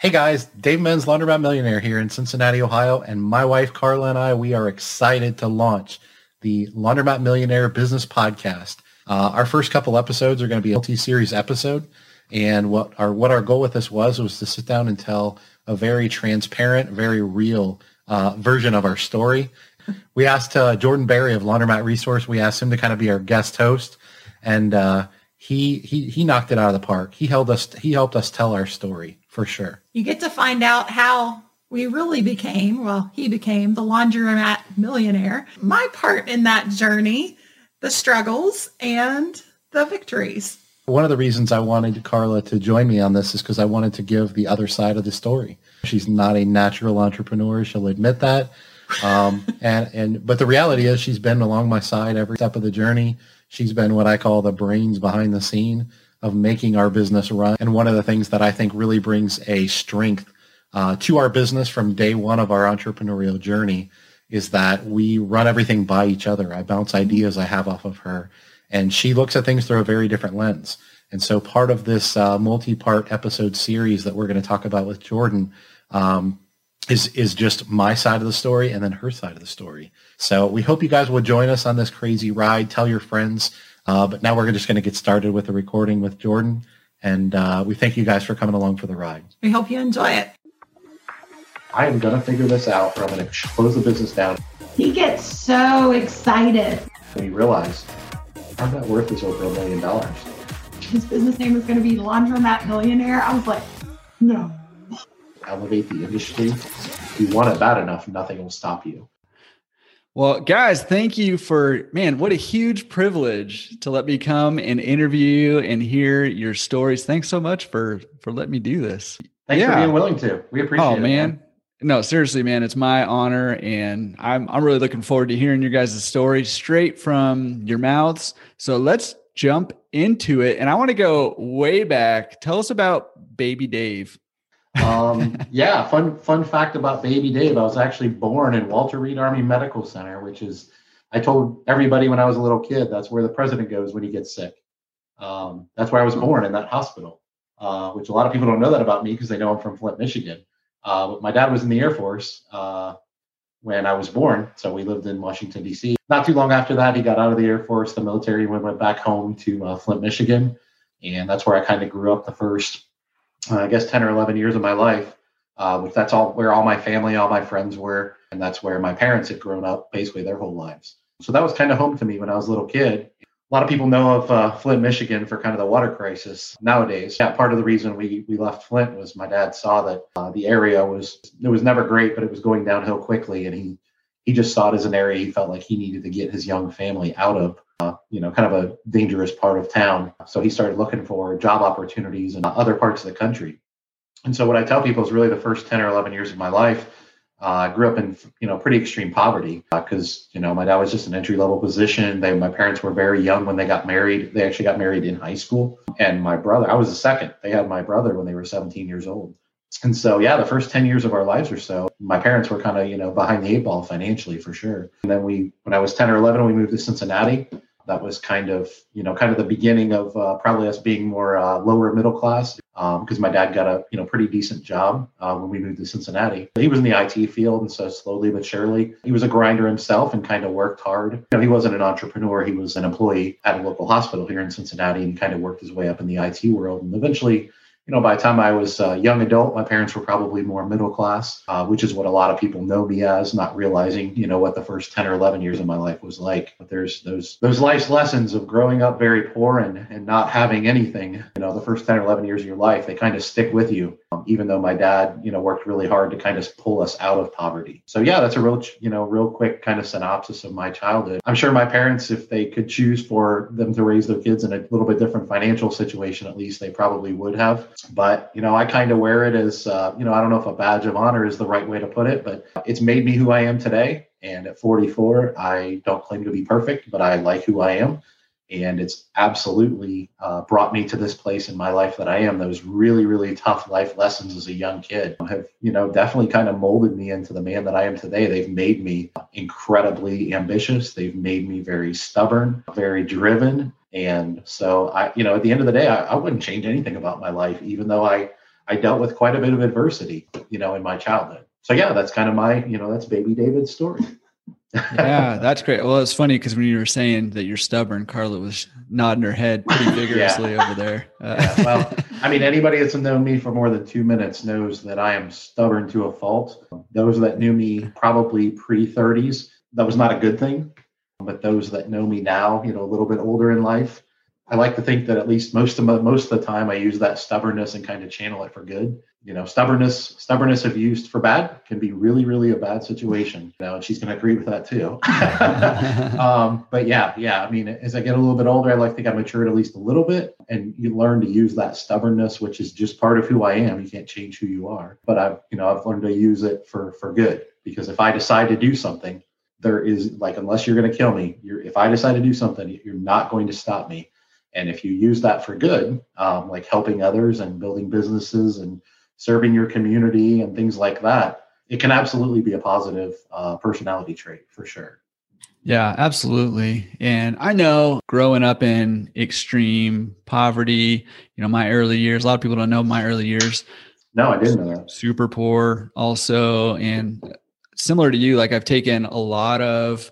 Hey guys, Dave Menz Laundromat Millionaire here in Cincinnati, Ohio, and my wife Carla and I, we are excited to launch the Laundromat Millionaire Business Podcast. Uh, our first couple episodes are going to be a multi-series episode, and what our what our goal with this was was to sit down and tell a very transparent, very real uh, version of our story. We asked uh, Jordan Berry of Laundromat Resource. We asked him to kind of be our guest host, and uh, he he he knocked it out of the park. He held us. He helped us tell our story for sure. You get to find out how we really became, well, he became the laundromat millionaire. My part in that journey, the struggles and the victories. One of the reasons I wanted Carla to join me on this is because I wanted to give the other side of the story. She's not a natural entrepreneur. She'll admit that. Um, and, and, but the reality is she's been along my side every step of the journey. She's been what I call the brains behind the scene of making our business run. And one of the things that I think really brings a strength uh, to our business from day one of our entrepreneurial journey is that we run everything by each other. I bounce ideas I have off of her, and she looks at things through a very different lens. And so part of this uh, multi-part episode series that we're going to talk about with Jordan um, is is just my side of the story and then her side of the story. So we hope you guys will join us on this crazy ride. Tell your friends. Uh, but now we're just going to get started with the recording with Jordan. And uh, we thank you guys for coming along for the ride. We hope you enjoy it. I am going to figure this out or I'm going to close the business down. He gets so excited. When you realize our net worth is over a million dollars. His business name is going to be Laundromat Millionaire. I was like, no. Elevate the industry. If you want it bad enough, nothing will stop you. Well, guys, thank you for man, what a huge privilege to let me come and interview and hear your stories. Thanks so much for for letting me do this. Thanks yeah. for being willing to. We appreciate oh, it. Oh man. man. No, seriously, man, it's my honor and I'm I'm really looking forward to hearing your guys' story straight from your mouths. So let's jump into it. And I want to go way back. Tell us about baby Dave um, yeah, fun fun fact about baby Dave. I was actually born in Walter Reed Army Medical Center, which is I told everybody when I was a little kid that's where the president goes when he gets sick. Um, that's where I was born in that hospital, uh, which a lot of people don't know that about me because they know I'm from Flint, Michigan. Uh, but my dad was in the Air Force uh, when I was born, so we lived in Washington D.C. Not too long after that, he got out of the Air Force, the military, and went back home to uh, Flint, Michigan, and that's where I kind of grew up the first I guess 10 or 11 years of my life, uh, which that's all where all my family, all my friends were. And that's where my parents had grown up basically their whole lives. So that was kind of home to me when I was a little kid. A lot of people know of uh, Flint, Michigan for kind of the water crisis nowadays. Yeah, part of the reason we, we left Flint was my dad saw that uh, the area was, it was never great, but it was going downhill quickly. And he, he just saw it as an area he felt like he needed to get his young family out of uh, you know, kind of a dangerous part of town. So he started looking for job opportunities in other parts of the country. And so what I tell people is really the first 10 or 11 years of my life, uh, I grew up in, you know, pretty extreme poverty because, uh, you know, my dad was just an entry level position. They, my parents were very young when they got married. They actually got married in high school. And my brother, I was the second. They had my brother when they were 17 years old. And so, yeah, the first 10 years of our lives or so, my parents were kind of, you know, behind the eight ball financially for sure. And then we, when I was 10 or 11, we moved to Cincinnati that was kind of you know kind of the beginning of uh, probably us being more uh, lower middle class because um, my dad got a you know pretty decent job uh, when we moved to Cincinnati. He was in the IT field, and so slowly but surely, he was a grinder himself and kind of worked hard. You know, he wasn't an entrepreneur; he was an employee at a local hospital here in Cincinnati, and kind of worked his way up in the IT world, and eventually you know, by the time I was a young adult, my parents were probably more middle class, uh, which is what a lot of people know me as, not realizing, you know, what the first 10 or 11 years of my life was like. But there's those those life's lessons of growing up very poor and, and not having anything, you know, the first 10 or 11 years of your life, they kind of stick with you, um, even though my dad, you know, worked really hard to kind of pull us out of poverty. So, yeah, that's a real, you know, real quick kind of synopsis of my childhood. I'm sure my parents, if they could choose for them to raise their kids in a little bit different financial situation, at least they probably would have. But, you know, I kind of wear it as, uh, you know, I don't know if a badge of honor is the right way to put it, but it's made me who I am today. And at 44, I don't claim to be perfect, but I like who I am. And it's absolutely uh, brought me to this place in my life that I am. Those really, really tough life lessons as a young kid have, you know, definitely kind of molded me into the man that I am today. They've made me incredibly ambitious. They've made me very stubborn, very driven, and so I, you know, at the end of the day, I, I wouldn't change anything about my life, even though I, I dealt with quite a bit of adversity, you know, in my childhood. So yeah, that's kind of my, you know, that's baby David's story. Yeah, that's great. Well, it's funny because when you were saying that you're stubborn, Carla was nodding her head pretty vigorously yeah. over there. Uh, yeah, well, I mean, anybody that's known me for more than two minutes knows that I am stubborn to a fault. Those that knew me probably pre 30s, that was not a good thing. But those that know me now, you know, a little bit older in life, I like to think that at least most of my, most of the time I use that stubbornness and kind of channel it for good you know stubbornness stubbornness if used for bad can be really really a bad situation. Know and she's going to agree with that too. Um, but yeah yeah i mean as i get a little bit older i like think i matured at least a little bit and you learn to use that stubbornness which is just part of who i am. You can't change who you are. But i've you know i've learned to use it for for good because if i decide to do something there is like unless you're going to kill me you're if i decide to do something you're not going to stop me. And if you use that for good um, like helping others and building businesses and serving your community and things like that, it can absolutely be a positive uh, personality trait for sure. Yeah, absolutely. And I know growing up in extreme poverty, you know, my early years, a lot of people don't know my early years. No, I didn't know that. Super poor also. And similar to you, like I've taken a lot of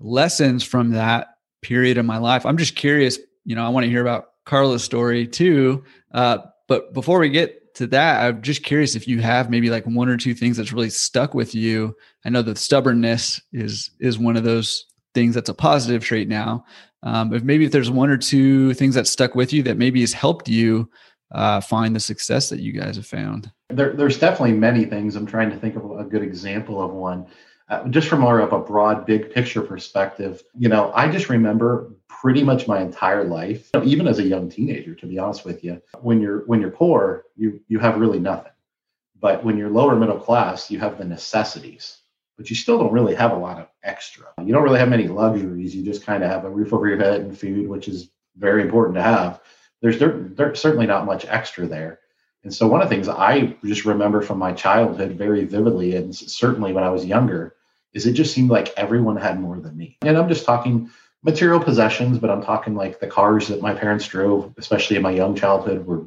lessons from that period of my life. I'm just curious, you know, I want to hear about Carla's story too. Uh, but before we get to that, I'm just curious if you have maybe like one or two things that's really stuck with you. I know that stubbornness is is one of those things that's a positive trait now. Um, if maybe if there's one or two things that stuck with you that maybe has helped you uh, find the success that you guys have found. There, there's definitely many things. I'm trying to think of a good example of one. Uh, just from more of a broad, big picture perspective, you know, I just remember pretty much my entire life, even as a young teenager, to be honest with you. When you're when you're poor, you you have really nothing. But when you're lower middle class, you have the necessities, but you still don't really have a lot of extra. You don't really have many luxuries. You just kind of have a roof over your head and food, which is very important to have. There's there, there's certainly not much extra there. And so one of the things I just remember from my childhood very vividly, and certainly when I was younger, is it just seemed like everyone had more than me. And I'm just talking material possessions, but I'm talking like the cars that my parents drove, especially in my young childhood, were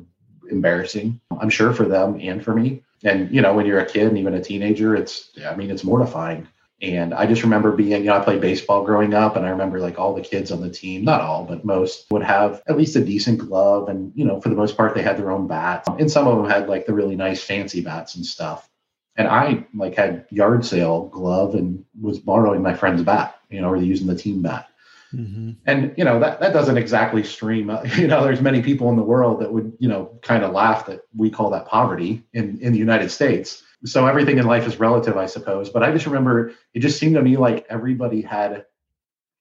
embarrassing. I'm sure for them and for me. And you know, when you're a kid and even a teenager, it's I mean, it's mortifying. And I just remember being, you know, I played baseball growing up, and I remember like all the kids on the team, not all, but most would have at least a decent glove. And, you know, for the most part, they had their own bat. And some of them had like the really nice fancy bats and stuff. And I like had yard sale glove and was borrowing my friend's bat, you know, or using the team bat. Mm-hmm. And you know that that doesn't exactly stream. You know, there's many people in the world that would you know kind of laugh that we call that poverty in in the United States. So everything in life is relative, I suppose. But I just remember it just seemed to me like everybody had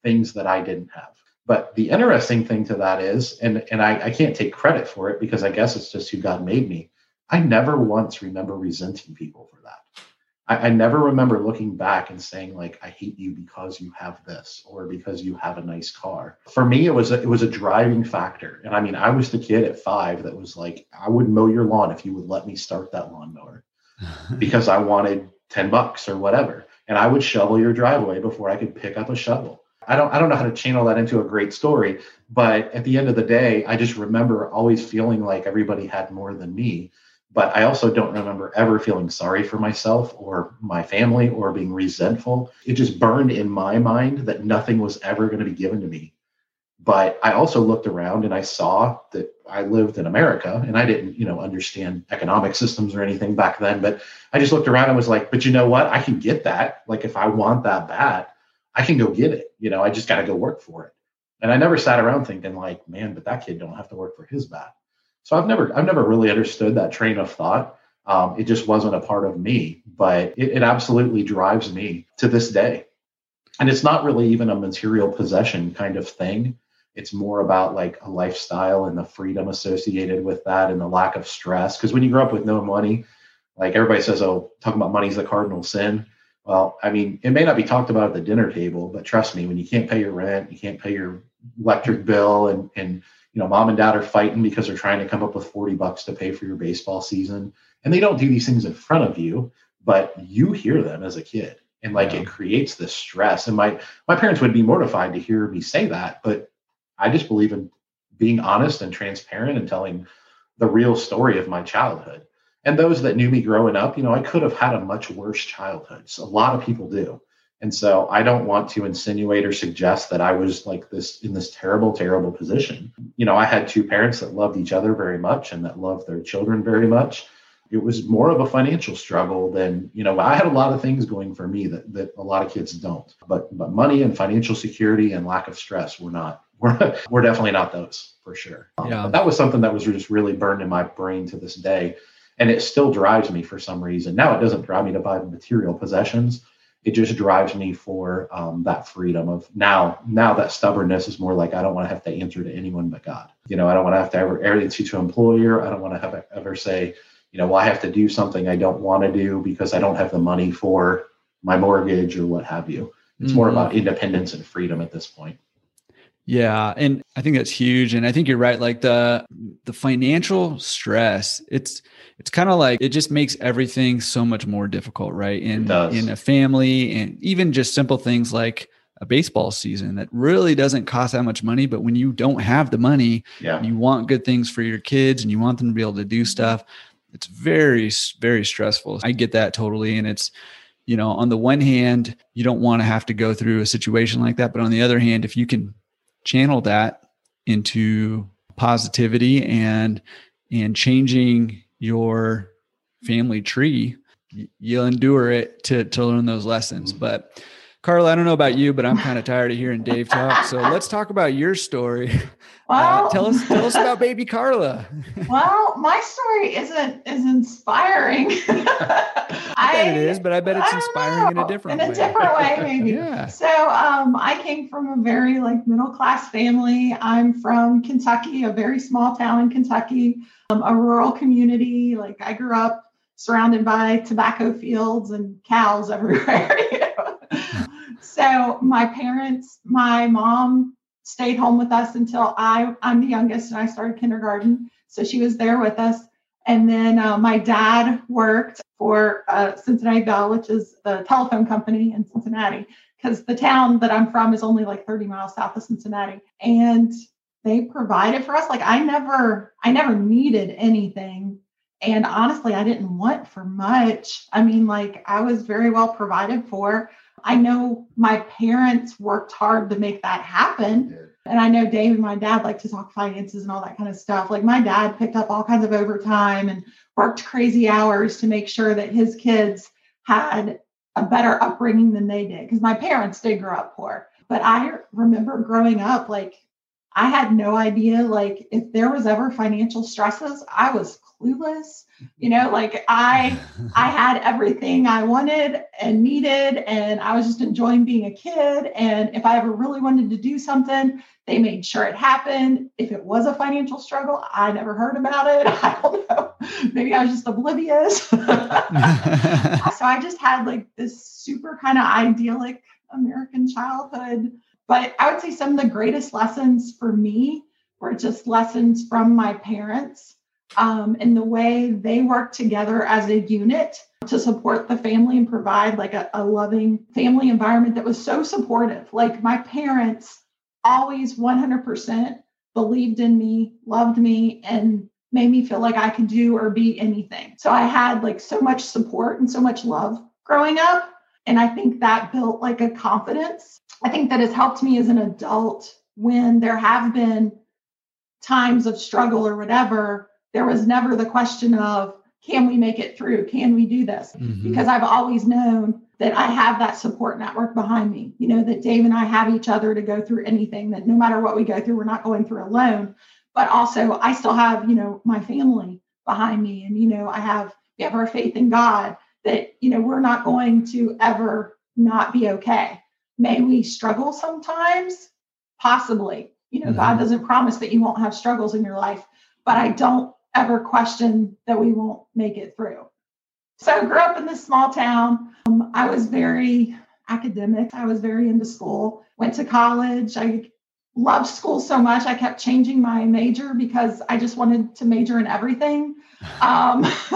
things that I didn't have. But the interesting thing to that is, and and I, I can't take credit for it because I guess it's just who God made me. I never once remember resenting people for that. I, I, never remember looking back and saying like I hate you because you have this or because you have a nice car. For me, it was a, it was a driving factor, and I mean I was the kid at five that was like I would mow your lawn if you would let me start that lawnmower because I wanted ten bucks or whatever, and I would shovel your driveway before I could pick up a shovel. I don't I don't know how to channel that into a great story, but at the end of the day, I just remember always feeling like everybody had more than me but I also don't remember ever feeling sorry for myself or my family or being resentful. It just burned in my mind that nothing was ever going to be given to me. But I also looked around and I saw that I lived in America and I didn't, you know, understand economic systems or anything back then. But I just looked around and was like, but you know what? I can get that. Like if I want that bat, I can go get it. You know, I just got to go work for it. And I never sat around thinking like, man, but that kid don't have to work for his bat. So I've never I've never really understood that train of thought. Um, it just wasn't a part of me, but it, it absolutely drives me to this day. And it's not really even a material possession kind of thing. It's more about like a lifestyle and the freedom associated with that and the lack of stress. Because when you grow up with no money, like everybody says, oh, talking about money is the cardinal sin. Well, I mean, it may not be talked about at the dinner table, but trust me, when you can't pay your rent, you can't pay your electric bill, and and you know, mom and dad are fighting because they're trying to come up with 40 bucks to pay for your baseball season. And they don't do these things in front of you, but you hear them as a kid. And like yeah. it creates this stress. And my my parents would be mortified to hear me say that, but I just believe in being honest and transparent and telling the real story of my childhood. And those that knew me growing up, you know, I could have had a much worse childhood. So a lot of people do. And so I don't want to insinuate or suggest that I was like this in this terrible, terrible position. You know, I had two parents that loved each other very much and that loved their children very much. It was more of a financial struggle than, you know, I had a lot of things going for me that, that a lot of kids don't. But but money and financial security and lack of stress were not we're, we're definitely not those for sure. Um, yeah. that was something that was just really burned in my brain to this day. And it still drives me for some reason. Now it doesn't drive me to buy material possessions. It just drives me for um, that freedom of now. Now that stubbornness is more like I don't want to have to answer to anyone but God. You know, I don't want to have to ever answer to an employer. I don't want to have ever say, you know, well, I have to do something I don't want to do because I don't have the money for my mortgage or what have you. It's mm-hmm. more about independence and freedom at this point. Yeah, and I think that's huge and I think you're right like the the financial stress it's it's kind of like it just makes everything so much more difficult, right? In in a family and even just simple things like a baseball season that really doesn't cost that much money, but when you don't have the money, yeah. you want good things for your kids and you want them to be able to do mm-hmm. stuff, it's very very stressful. I get that totally and it's you know, on the one hand, you don't want to have to go through a situation like that, but on the other hand, if you can channel that into positivity and and changing your family tree you'll endure it to to learn those lessons. But Carla, I don't know about you, but I'm kind of tired of hearing Dave talk. So let's talk about your story. Uh, well, uh, tell us tell us about baby Carla. well, my story isn't as inspiring. I bet it is, but I bet it's inspiring in a different in way. a different way, maybe. yeah. So um, I came from a very like middle class family. I'm from Kentucky, a very small town in Kentucky, um, a rural community. Like I grew up surrounded by tobacco fields and cows everywhere. So my parents, my mom stayed home with us until I I'm the youngest and I started kindergarten. So she was there with us. And then uh, my dad worked for uh, Cincinnati Bell, which is the telephone company in Cincinnati, because the town that I'm from is only like 30 miles south of Cincinnati. And they provided for us. Like I never, I never needed anything. And honestly, I didn't want for much. I mean, like I was very well provided for. I know my parents worked hard to make that happen. Yeah. And I know Dave and my dad like to talk finances and all that kind of stuff. Like my dad picked up all kinds of overtime and worked crazy hours to make sure that his kids had a better upbringing than they did because my parents did grow up poor. But I remember growing up, like I had no idea, like if there was ever financial stresses, I was clueless. You know mm-hmm. like i i had everything i wanted and needed and i was just enjoying being a kid and if i ever really wanted to do something they made sure it happened. If it was a financial struggle i never heard about it. I don't know. Maybe i was just oblivious. So i just had like this super kind of idyllic american childhood. But i would say some of the greatest lessons for me were just lessons from my parents um, and the way they work together as a unit to support the family and provide like a, a loving family environment that was so supportive. Like my parents always 100% believed in me, loved me, and made me feel like I could do or be anything. So I had like so much support and so much love growing up. And I think that built like a confidence. I think that has helped me as an adult when there have been times of struggle or whatever there was never the question of can we make it through? Can we do this? Mm-hmm. because i've always known that i have that support network behind me you know that dave and i have each other to go through anything that no matter what we go through we're not going through alone. But also i still have you know my family behind me and you know i have we have our faith in god that you know we're not going to ever not be okay. May we struggle sometimes? Possibly. You know mm-hmm. god doesn't promise that you won't have struggles in your life but i don't ever question that we won't make it through. So I grew up in this small town. Um, I was very academic. I was very into school. Went to college. I loved school so much. I kept changing my major because I just wanted to major in everything. Um,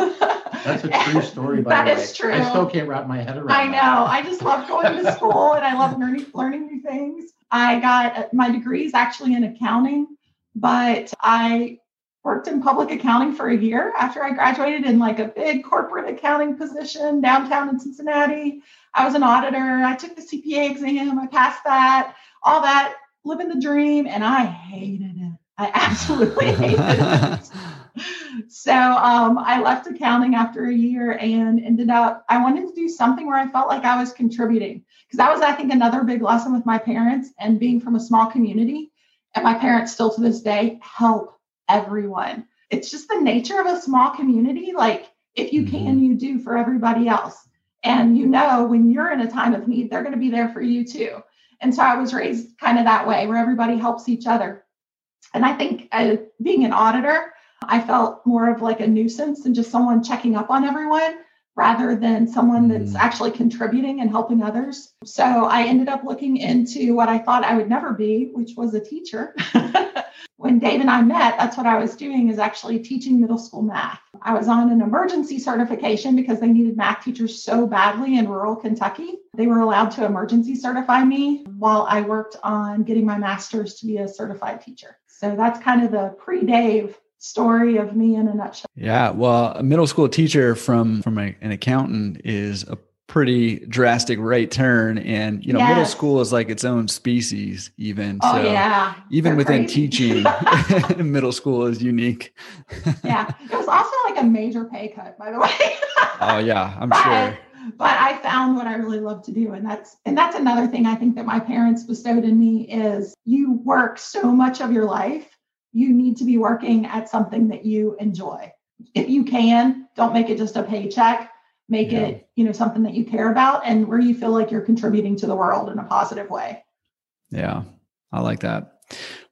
That's a true story. By that the way. is true. I still can't wrap my head around. It. I know. That. I just love going to school and I love learning learning new things. I got my degree is actually in accounting, but I worked in public accounting for a year after I graduated in like a big corporate accounting position downtown in Cincinnati. I was an auditor. I took the CPA exam. I passed that, all that, living the dream, and I hated it. I absolutely hated it. So um, I left accounting after a year and ended up, I wanted to do something where I felt like I was contributing. Because that was, I think, another big lesson with my parents and being from a small community. And my parents still to this day help everyone. It's just the nature of a small community. Like, if you can, mm-hmm. you do for everybody else. And you know, when you're in a time of need, they're going to be there for you too. And so I was raised kind of that way where everybody helps each other. And I think uh, being an auditor, I felt more of like a nuisance and just someone checking up on everyone rather than someone that's mm. actually contributing and helping others. So I ended up looking into what I thought I would never be, which was a teacher. when Dave and I met, that's what I was doing is actually teaching middle school math. I was on an emergency certification because they needed math teachers so badly in rural Kentucky. They were allowed to emergency certify me while I worked on getting my master's to be a certified teacher. So that's kind of the pre-Dave story of me in a nutshell. Yeah, well, a middle school teacher from from a, an accountant is a pretty drastic right turn and you know yes. middle school is like its own species even oh, so yeah. even They're within crazy. teaching middle school is unique yeah it was also like a major pay cut by the way oh yeah i'm but, sure but i found what i really love to do and that's and that's another thing i think that my parents bestowed in me is you work so much of your life you need to be working at something that you enjoy. If you can, don't make it just a paycheck. Make yeah. it, you know, something that you care about and where you feel like you're contributing to the world in a positive way. Yeah. I like that.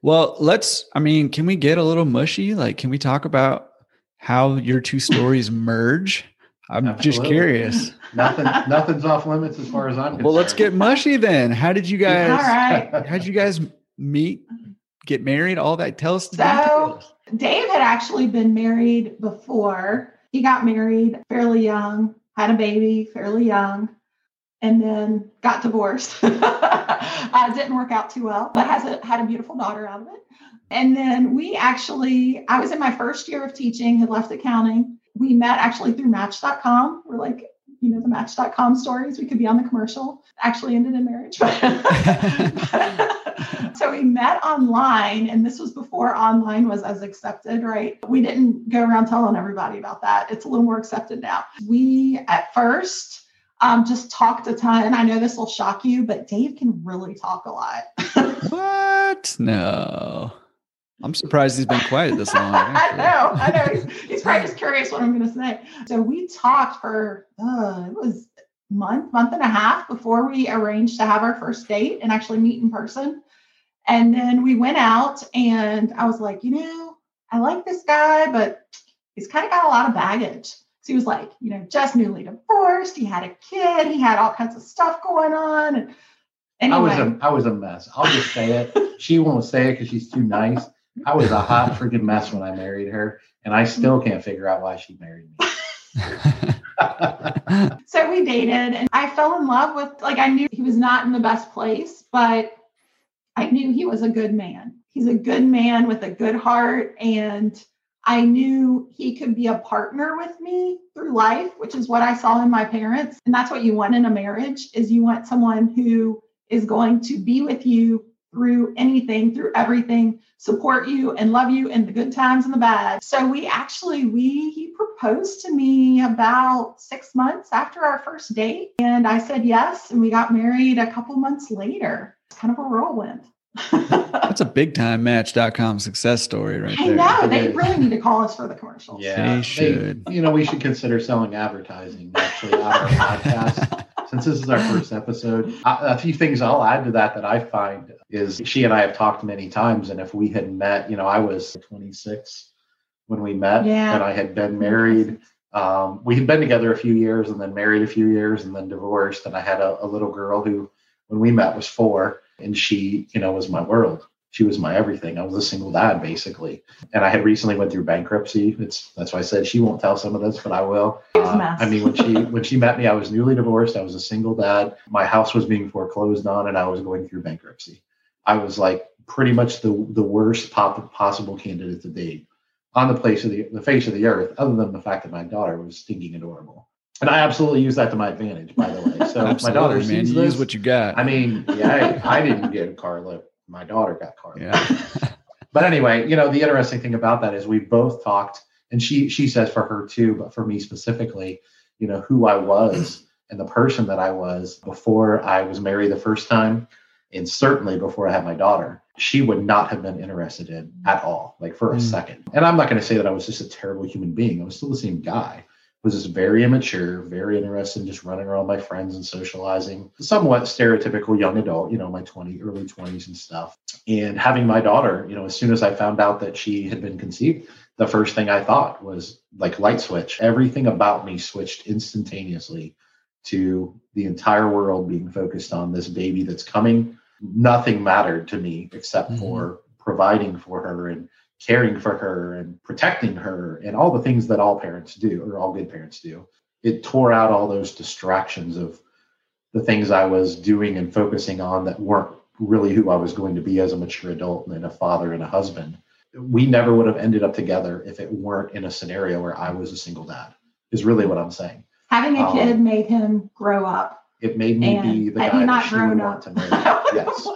Well, let's I mean, can we get a little mushy? Like can we talk about how your two stories merge? I'm Absolutely. just curious. Nothing, nothing's off limits as far as I'm concerned. Well, let's get mushy then. How did you guys? All right. How did you guys meet? get married, all that. Tell us. So Dave had actually been married before. He got married fairly young, had a baby fairly young, and then got divorced. uh, didn't work out too well, but has a, had a beautiful daughter out of it. And then we actually, I was in my first year of teaching, had left accounting. We met actually through Match.com. We're like, you know, the Match.com stories. We could be on the commercial. Actually ended in marriage. but so we met online, and this was before online was as accepted, right? We didn't go around telling everybody about that. It's a little more accepted now. We, at first, um, just talked a ton. I know this will shock you, but Dave can really talk a lot. what? No. I'm surprised he's been quiet this long. I know, I know. He's, he's probably just curious what I'm going to say. So we talked for, uh, it was month, month and a half before we arranged to have our first date and actually meet in person. And then we went out, and I was like, you know, I like this guy, but he's kind of got a lot of baggage. So he was like, you know, just newly divorced. He had a kid. He had all kinds of stuff going on. And anyway. I was a I was a mess. I'll just say it. she won't say it because she's too nice. I was a hot freaking mess when I married her, and I still can't figure out why she married me. so we dated, and I fell in love with like I knew he was not in the best place, but I knew he was a good man. He's a good man with a good heart. And I knew he could be a partner with me through life, which is what I saw in my parents. And that's what you want in a marriage is you want someone who is going to be with you through anything, through everything, support you and love you in the good times and the bad. So we actually we he proposed to me about 6 months after our first date and I said yes and we got married a couple months later It's kind of a whirlwind. That's a big time match.com success story right I there. I know. They really need to call us for the commercials. Yeah. They should. They, you know, we should consider selling advertising actually on our podcast. Since this is our first episode, a few things I'll add to that that I find is she and I have talked many times. And if we had met, you know, I was 26 when we met yeah. and I had been married. Um, we had been together a few years and then married a few years and then divorced. And I had a, a little girl who when we met was four and she you know was my world she was my everything i was a single dad basically and i had recently went through bankruptcy it's that's why i said she won't tell some of this but i will uh, i mean when she when she met me i was newly divorced i was a single dad my house was being foreclosed on and i was going through bankruptcy i was like pretty much the the worst pop, possible candidate to date on the place of the, the face of the earth, other than the fact that my daughter was stinking adorable. And I absolutely use that to my advantage, by the way. So my daughter man, sees you this. use what you got. I mean, yeah, I, I didn't get Carla. My daughter got Carla. yeah. But anyway, you know, the interesting thing about that is we both talked, and she she says for her too, but for me specifically, you know, who I was and the person that I was before I was married the first time, and certainly before I had my daughter, she would not have been interested in at all, like for a Mm. second. And I'm not going to say that I was just a terrible human being. I was still the same guy. Was just very immature, very interested in just running around my friends and socializing. Somewhat stereotypical young adult, you know, my 20, early 20s and stuff. And having my daughter, you know, as soon as I found out that she had been conceived, the first thing I thought was like light switch. Everything about me switched instantaneously to the entire world being focused on this baby that's coming. Nothing mattered to me except Mhm. for providing for her and caring for her and protecting her and all the things that all parents do or all good parents do. It tore out all those distractions of the things I was doing and focusing on that weren't really who I was going to be as a mature adult and a father and a husband. We never would have ended up together if it weren't in a scenario where I was a single dad, is really what I'm saying. Having a Um, kid made him grow up. It made me be the had guy he that not she would grown want up, to marry. Yes.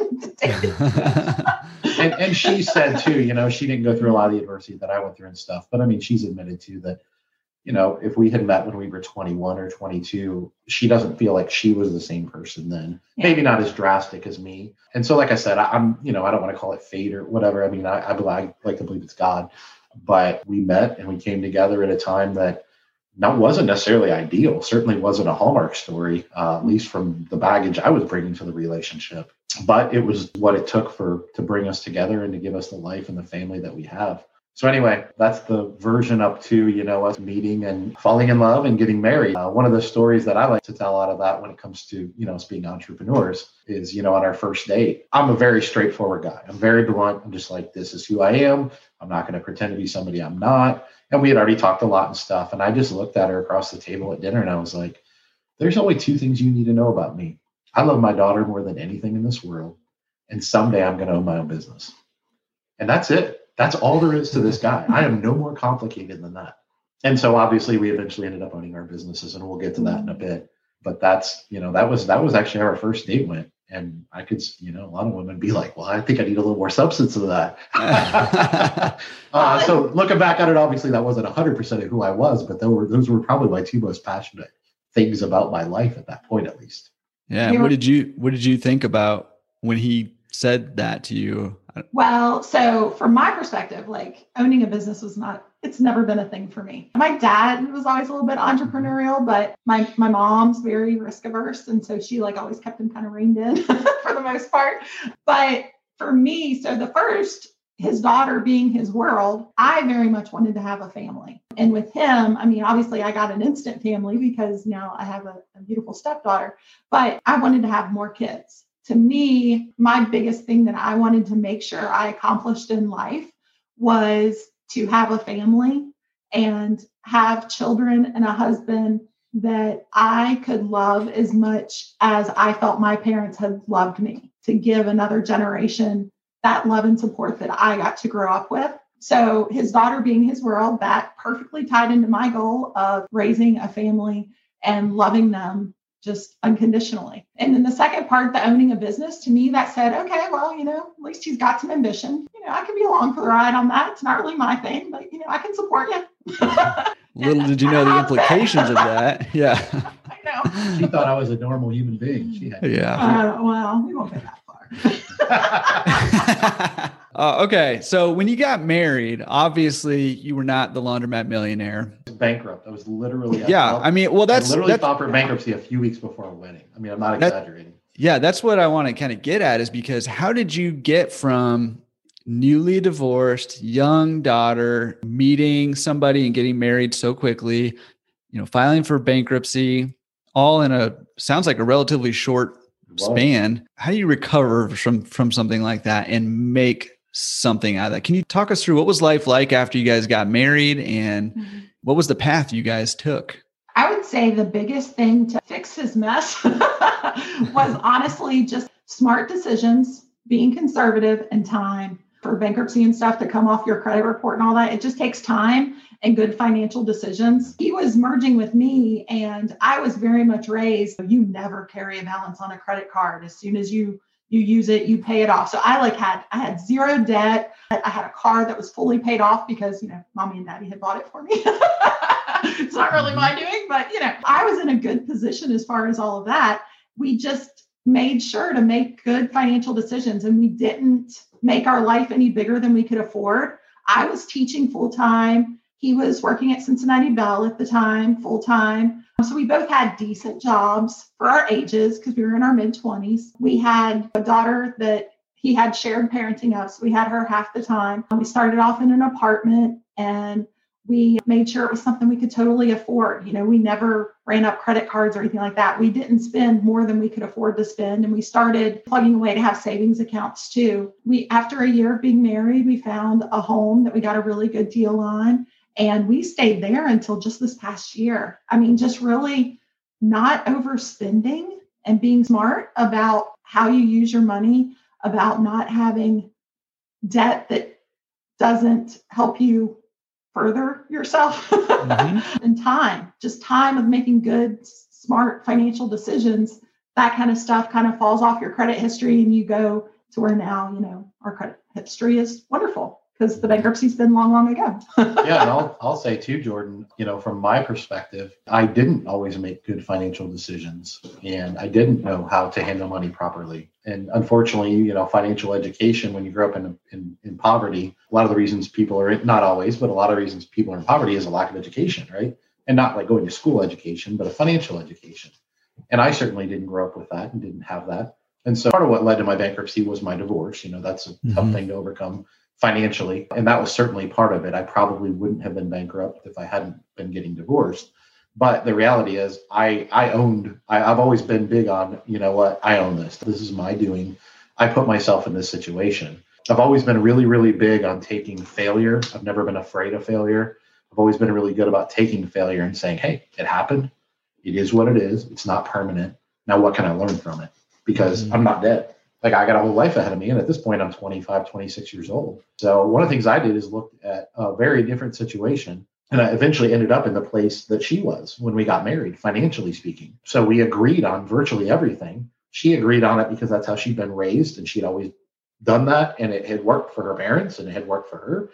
to and, and she said too, you know, she didn't go through a lot of the adversity that I went through and stuff. But I mean, she's admitted too that, you know, if we had met when we were 21 or 22, she doesn't feel like she was the same person then. Yeah. Maybe not as drastic as me. And so, like I said, I, I'm, you know, I don't want to call it fate or whatever. I mean, I, I, I like to believe it's God. But we met and we came together at a time that that wasn't necessarily ideal. Certainly wasn't a hallmark story, uh, at least from the baggage I was bringing to the relationship. But it was what it took for to bring us together and to give us the life and the family that we have. So anyway, that's the version up to you know us meeting and falling in love and getting married. Uh, one of the stories that I like to tell out of that when it comes to you know us being entrepreneurs is you know on our first date. I'm a very straightforward guy. I'm very blunt. I'm just like this is who I am. I'm not going to pretend to be somebody I'm not. And we had already talked a lot and stuff. And I just looked at her across the table at dinner and I was like, there's only two things you need to know about me. I love my daughter more than anything in this world. And someday I'm going to own my own business. And that's it. That's all there is to this guy. I am no more complicated than that. And so obviously we eventually ended up owning our businesses and we'll get to that in a bit. But that's, you know, that was that was actually how our first date went. And I could, you know, a lot of women be like, well, I think I need a little more substance of that. uh, so looking back at it, obviously that wasn't 100% of who I was, but those were, those were probably my two most passionate things about my life at that point, at least. Yeah. What did you What did you think about when he said that to you? Well, so from my perspective, like owning a business was not, it's never been a thing for me. My dad was always a little bit mm-hmm. entrepreneurial, but my my mom's very risk averse. And so she like always kept him kind of reined in for the most part. But for me, so the first, his daughter being his world, I very much wanted to have a family. And with him, I mean, obviously I got an instant family because now I have a, a beautiful stepdaughter, but I wanted to have more kids to me, my biggest thing that I wanted to make sure I accomplished in life was to have a family and have children and a husband that I could love as much as I felt my parents had loved me, to give another generation that love and support that I got to grow up with. So, his daughter being his world, that perfectly tied into my goal of raising a family and loving them just unconditionally. And then the second part, the owning a business, to me, that said, okay, well, you know, at least he's got some ambition. You know, I can be along for the ride on that. It's not really my thing, but you know, I can support you. Little did you know the implications of that. Yeah. I know. She thought I was a normal human being. She had Yeah. Uh, well, we won't go that far. uh, okay. So when you got married, obviously you were not the laundromat millionaire. Bankrupt. I was literally Yeah. I mean, well, that's, I literally that's filed for bankruptcy a few weeks before our wedding. I mean, I'm not That- exaggerating. yeah, that's what I want to kind of get at is because how did you get from newly divorced, young daughter, meeting somebody and getting married so quickly, you know, filing for bankruptcy, all in a sounds like a relatively short It was. span. How do you recover from from something like that and make something out of that? Can you talk us through what was life like after you guys got married and mm-hmm. What was the path you guys took? I would say the biggest thing to fix his mess was honestly just smart decisions, being conservative, and time. for bankruptcy and stuff to come off your credit report and all that. It just takes time and good financial decisions. He was merging with me, and I was very much raised you never carry a balance on a credit card. As soon as you you use it, you pay it off. So I like had I had zero debt. I had a car that was fully paid off because you know mommy and daddy had bought it for me. it's not really my mm-hmm. doing, but you know I was in a good position as far as all of that. We just made sure to make good financial decisions, and we didn't make our life any bigger than we could afford. I was teaching full time. He was working at Cincinnati Bell at the time, full time. So we both had decent jobs for our ages because we were in our mid 20s. We had a daughter that he had shared parenting of. So we had her half the time. We started off in an apartment and we made sure it was something we could totally afford. You know, we never ran up credit cards or anything like that. We didn't spend more than we could afford to spend. And we started plugging away to have savings accounts too. We, after a year of being married, we found a home that we got a really good deal on. And we stayed there until just this past year. I mean, just really not overspending and being smart about how you use your money, about not having debt that doesn't help you further yourself mm-hmm. and time, just time of making good, smart financial decisions. That kind of stuff kind of falls off your credit history, and you go to where now, you know, our credit history is wonderful because the bankruptcy's been long, long ago. yeah, and I'll I'll say too, Jordan. You know, from my perspective, I didn't always make good financial decisions, and I didn't know how to handle money properly. And unfortunately, you know, financial education when you grow up in in, in poverty, a lot of the reasons people are in, not always, but a lot of reasons people are in poverty is a lack of education, right? And not like going to school education, but a financial education. And I certainly didn't grow up with that and didn't have that. And so part of what led to my bankruptcy was my divorce. You know, that's a mm-hmm. tough thing to overcome financially. And that was certainly part of it. I probably wouldn't have been bankrupt if I hadn't been getting divorced. But the reality is I I owned I, I've always been big on, you know what, I own this. This is my doing. I put myself in this situation. I've always been really, really big on taking failure. I've never been afraid of failure. I've always been really good about taking failure and saying, hey, it happened. It is what it is. It's not permanent. Now, what can I learn from it? Because mm-hmm. I'm not dead like I got a whole life ahead of me. And at this point, I'm 25, 26 years old. So one of the things I did is looked at a very different situation. And I eventually ended up in the place that she was when we got married, financially speaking. So we agreed on virtually everything. She agreed on it because that's how she'd been raised and she'd always done that. And it had worked for her parents and it had worked for her.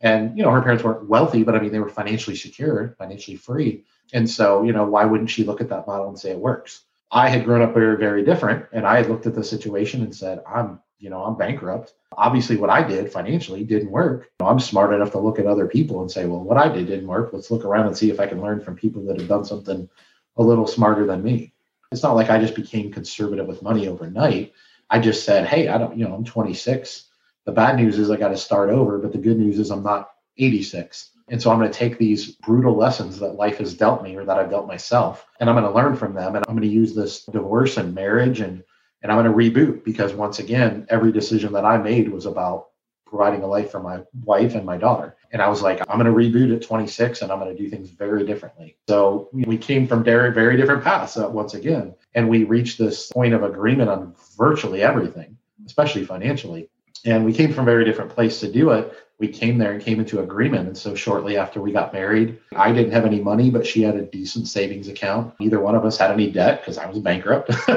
And, you know, her parents weren't wealthy, but I mean, they were financially secure, financially free. And so, you know, why wouldn't she look at that model and say it works? I had grown up very, very different. And I had looked at the situation and said, I'm, you know, I'm bankrupt. Obviously, what I did financially didn't work. You know, I'm smart enough to look at other people and say, well, what I did didn't work. Let's look around and see if I can learn from people that have done something a little smarter than me. It's not like I just became conservative with money overnight. I just said, hey, I don't, you know, I'm 26. The bad news is I got to start over, but the good news is I'm not 86. And so I'm going to take these brutal lessons that life has dealt me or that I've dealt myself, and I'm going to learn from them. And I'm going to use this divorce and marriage and and I'm going to reboot because once again, every decision that I made was about providing a life for my wife and my daughter. And I was like, I'm going to reboot at 26 and I'm going to do things very differently. So we came from very, very different paths uh, once again. And we reached this point of agreement on virtually everything, especially financially. And we came from very different place to do it we came there and came into agreement. And so shortly after we got married, I didn't have any money, but she had a decent savings account. Neither one of us had any debt because I was bankrupt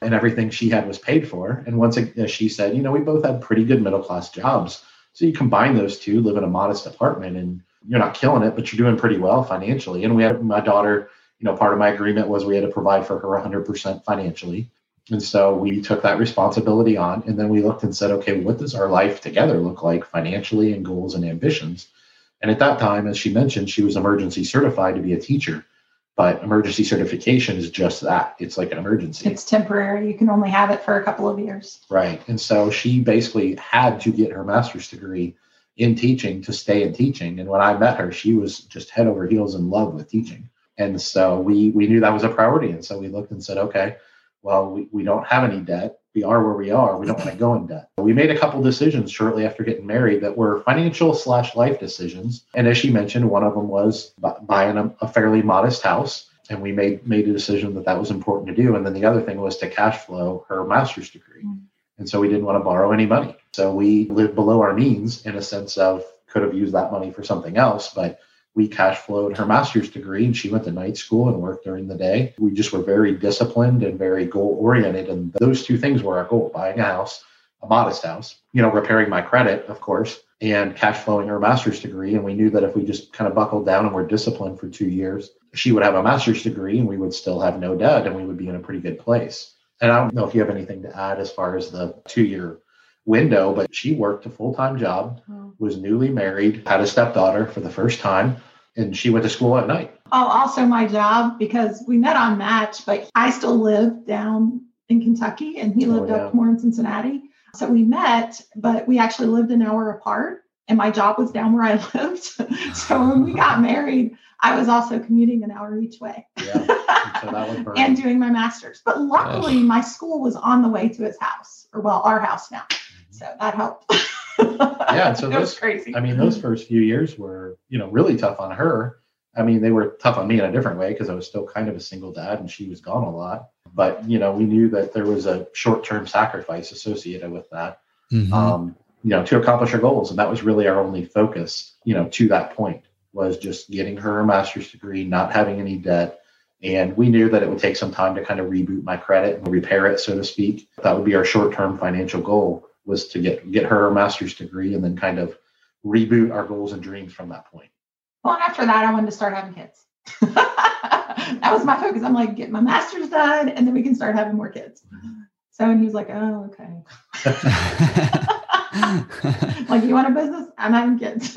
and everything she had was paid for. And once uh, she said, you know, we both had pretty good middle class jobs. So you combine those two, live in a modest apartment, and you're not killing it, but you're doing pretty well financially. And we had my daughter, you know, part of my agreement was we had to provide for her 100% financially. And so we took that responsibility on and then we looked and said, okay, what does our life together look like financially and goals and ambitions? And at that time, as she mentioned, she was emergency certified to be a teacher. But emergency certification is just that it's like an emergency. It's temporary. You can only have it for a couple of years. Right. And so she basically had to get her master's degree in teaching to stay in teaching. And when I met her, she was just head over heels in love with teaching. And so we we knew that was a priority. And so we looked and said, okay, well, we, we don't have any debt. We are where we are. We don't want to go in debt. We made a couple decisions shortly after getting married that were financial slash life decisions. And as she mentioned, one of them was buying a, a fairly modest house. And we made made a decision that that was important to do. And then the other thing was to cash flow her master's degree. Mm-hmm. And so we didn't want to borrow any money. So we lived below our means in a sense of could have used that money for something else, but we cash flowed her master's degree and she went to night school and worked during the day. We just were very disciplined and very goal oriented. And those two things were our goal buying a house, a modest house, you know, repairing my credit, of course, and cash flowing her master's degree. And we knew that if we just kind of buckled down and were disciplined for two years, she would have a master's degree and we would still have no debt and we would be in a pretty good place. And I don't know if you have anything to add as far as the two year window, but she worked a full time job, oh. was newly married, had a stepdaughter for the first time, and she went to school at night. Oh, also my job because we met on Match, but I still live down in Kentucky and he oh, lived oh, yeah. up more in Cincinnati. So we met, but we actually lived an hour apart and my job was down where I lived. so when we got married, I was also commuting an hour each way. Yeah. So and doing my master's. But luckily, my school was on the way to his house, or well, our house now. So that helped. yeah, so those crazy. I mean, those first few years were, you know, really tough on her. I mean, they were tough on me in a different way because I was still kind of a single dad and she was gone a lot. But you know, we knew that there was a short-term sacrifice associated with that. Mm-hmm. Um, you know, to accomplish our goals, and that was really our only focus. You know, to that point was just getting her a master's degree, not having any debt, and we knew that it would take some time to kind of reboot my credit and repair it, so to speak. That would be our short-term financial goal was to get get her a master's degree and then kind of reboot our goals and dreams from that point. Well, and after that, I wanted to start having kids. that was my focus. I'm like, get my master's done, and then we can start having more kids. So, and he was like, oh, okay. like, you want a business? I'm having kids